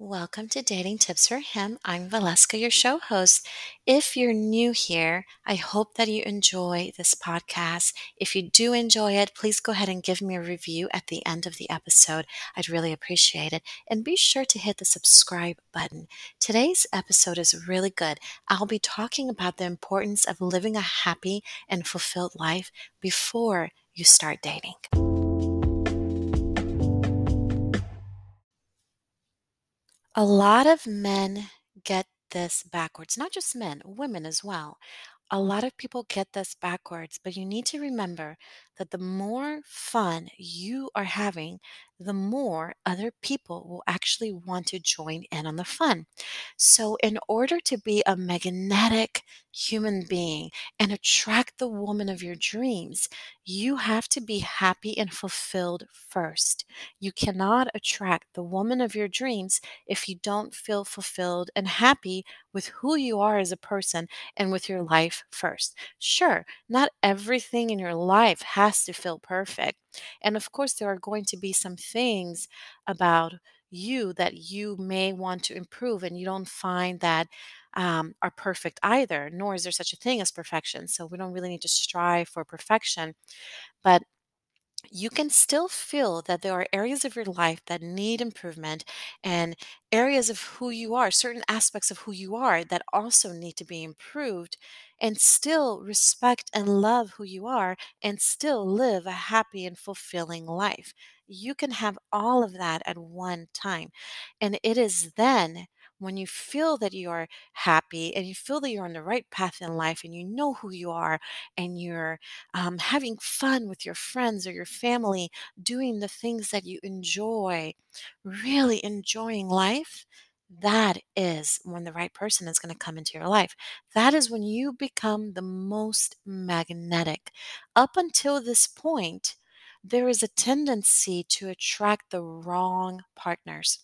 Welcome to Dating Tips for Him. I'm Valeska, your show host. If you're new here, I hope that you enjoy this podcast. If you do enjoy it, please go ahead and give me a review at the end of the episode. I'd really appreciate it. And be sure to hit the subscribe button. Today's episode is really good. I'll be talking about the importance of living a happy and fulfilled life before you start dating. A lot of men get this backwards, not just men, women as well. A lot of people get this backwards, but you need to remember that the more fun you are having, the more other people will actually want to join in on the fun. So, in order to be a magnetic human being and attract the woman of your dreams, you have to be happy and fulfilled first. You cannot attract the woman of your dreams if you don't feel fulfilled and happy with who you are as a person and with your life first. Sure, not everything in your life has to feel perfect. And of course, there are going to be some things about you that you may want to improve and you don't find that um, are perfect either, nor is there such a thing as perfection. So we don't really need to strive for perfection. But you can still feel that there are areas of your life that need improvement and areas of who you are, certain aspects of who you are that also need to be improved, and still respect and love who you are and still live a happy and fulfilling life. You can have all of that at one time. And it is then when you feel that you are happy and you feel that you're on the right path in life and you know who you are and you're um, having fun with your friends or your family, doing the things that you enjoy, really enjoying life, that is when the right person is going to come into your life. That is when you become the most magnetic. Up until this point, there is a tendency to attract the wrong partners.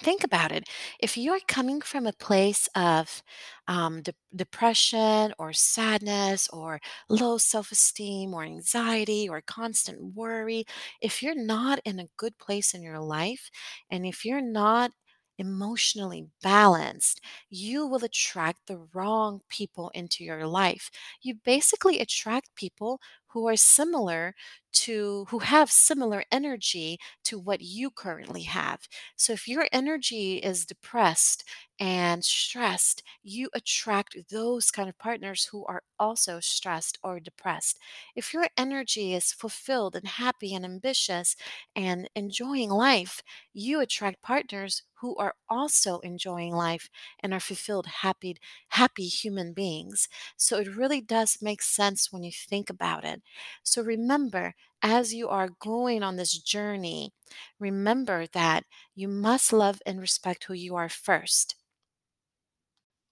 Think about it. If you're coming from a place of um, de- depression or sadness or low self esteem or anxiety or constant worry, if you're not in a good place in your life and if you're not emotionally balanced, you will attract the wrong people into your life. You basically attract people who are similar to, who have similar energy to what you currently have. So if your energy is depressed and stressed, you attract those kind of partners who are also stressed or depressed. If your energy is fulfilled and happy and ambitious and enjoying life, you attract partners who are also enjoying life and are fulfilled, happy, happy human beings. So it really does make sense when you think about it. So remember, as you are going on this journey, remember that you must love and respect who you are first.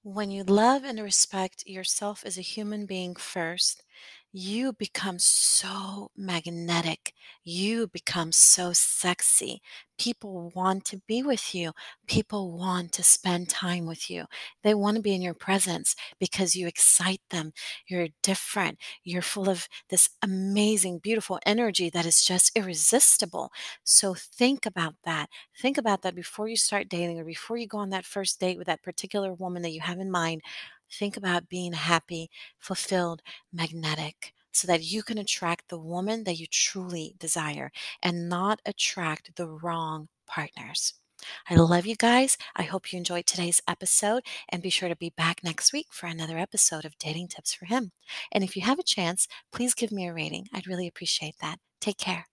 When you love and respect yourself as a human being first, you become so magnetic. You become so sexy. People want to be with you. People want to spend time with you. They want to be in your presence because you excite them. You're different. You're full of this amazing, beautiful energy that is just irresistible. So think about that. Think about that before you start dating or before you go on that first date with that particular woman that you have in mind. Think about being happy, fulfilled, magnetic so that you can attract the woman that you truly desire and not attract the wrong partners. I love you guys. I hope you enjoyed today's episode and be sure to be back next week for another episode of Dating Tips for Him. And if you have a chance, please give me a rating. I'd really appreciate that. Take care.